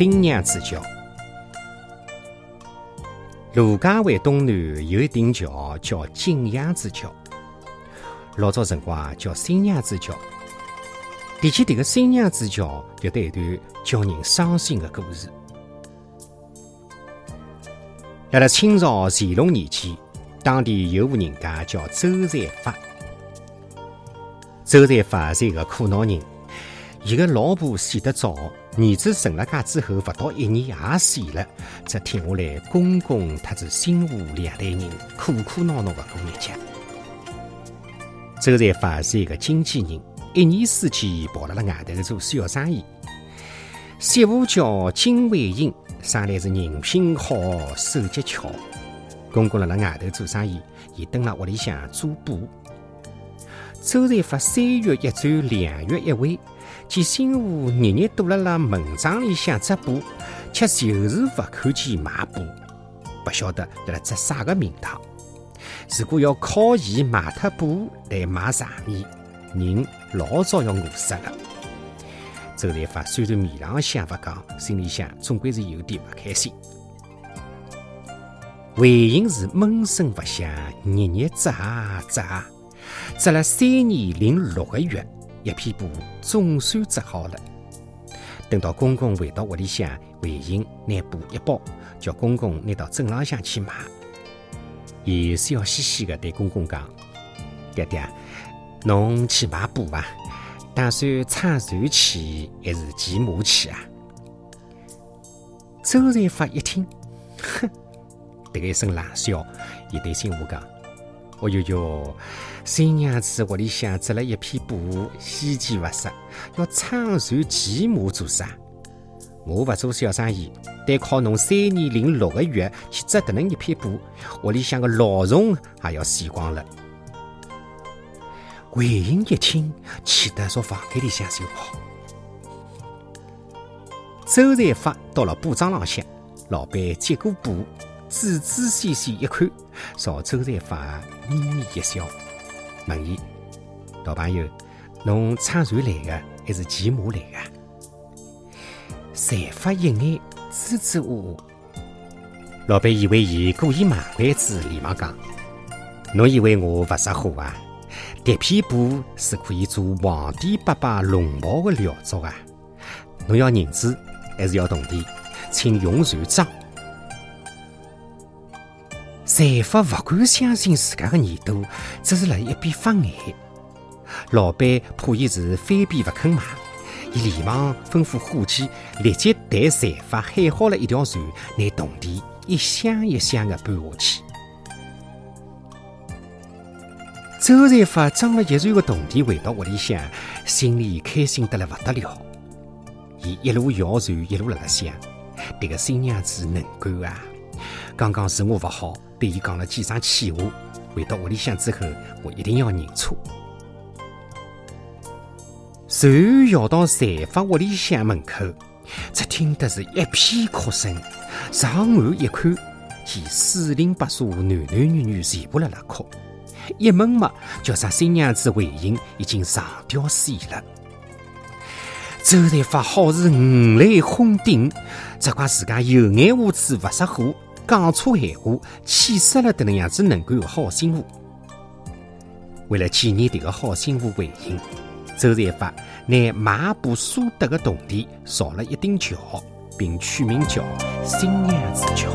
新娘子桥。卢家湾东南有一顶桥叫金阳子桥，老早辰光叫新娘子桥。提起这个新娘子桥，就得一段叫人伤心的故事。辣辣清朝乾隆年间，当地有户人家叫周才发。周才发是一个苦恼人，伊个老婆死得早，儿子成了家之后，不到一年也死了，只停下来公公特子新妇两代人苦苦恼恼的过日脚。周才发是一个经纪人，一年四季跑辣辣外头做小生意。媳妇叫金慧英。生来是人品好，手脚巧。公公辣辣外头做生意，伊蹲辣屋里向做布。周才发三月一转，两月一回，见媳妇日日躲辣辣门帐里向织布，却就是勿看见卖布，不晓得辣辣织啥个名堂。如果要靠伊卖脱布来买茶米，人老早要饿死了。周才发虽然面上想勿讲，心里想总归是有点勿开心。回应是闷声勿响，日日织啊织啊，织了三年零六个月，一片布总算织好了。等到公公回到屋里向，回应拿布一包，叫公公拿到镇浪向去卖。伊笑嘻嘻地对公公讲：“爹爹，侬去买布伐？”打算撑船去还是骑马去啊？周才发一听，哼，迭个一声冷笑，伊对新妇讲：“哦哟哟，新娘子屋里向织了一匹布，稀奇勿实，要撑船骑马做啥？我勿做小生意，单靠侬三年零六个月去织得能一片布，屋里向个老虫也要死光了。”韦英一听，气得朝房间里向就跑。周才发到了布庄浪向，老板接过布，仔仔细细一看，朝周才发咪咪一笑，问伊：“老朋友，侬撑船来的还是骑马来的？”才发一眼支支吾吾。老板以为伊故意卖关子，连忙讲：“侬以为我不识货啊？”这片布是可以做皇帝爸爸龙袍的料作啊！侬要银子还是要铜钿？请用船装。财发不敢相信自家的耳朵，只是辣一边发呆。老板怕伊是翻边不肯卖，伊连忙吩咐伙计立即带财发喊好了一条船，拿铜钿一箱一箱的搬下去。周才发装了一船的铜钿回到屋里向，心里开心得来不得了。伊一路摇船，一路辣辣想：这个新娘子能干啊！刚刚是我不好，对伊讲了几声气话。回到屋里向之后，我一定要认错。随后绕到财发屋里向门口，只听得是一片哭声。上岸一看，见四邻八舍男男女女全部辣辣哭。一问嘛，叫啥新娘子回应已经上吊死了。周才发好似五雷轰顶，只怪自家有眼无珠，不识货，讲错闲话，气死了这能样子能够有好媳妇。为了纪念这个好媳妇回应，周才发拿马步所得的铜钿造了一顶桥，并取名叫新娘子桥。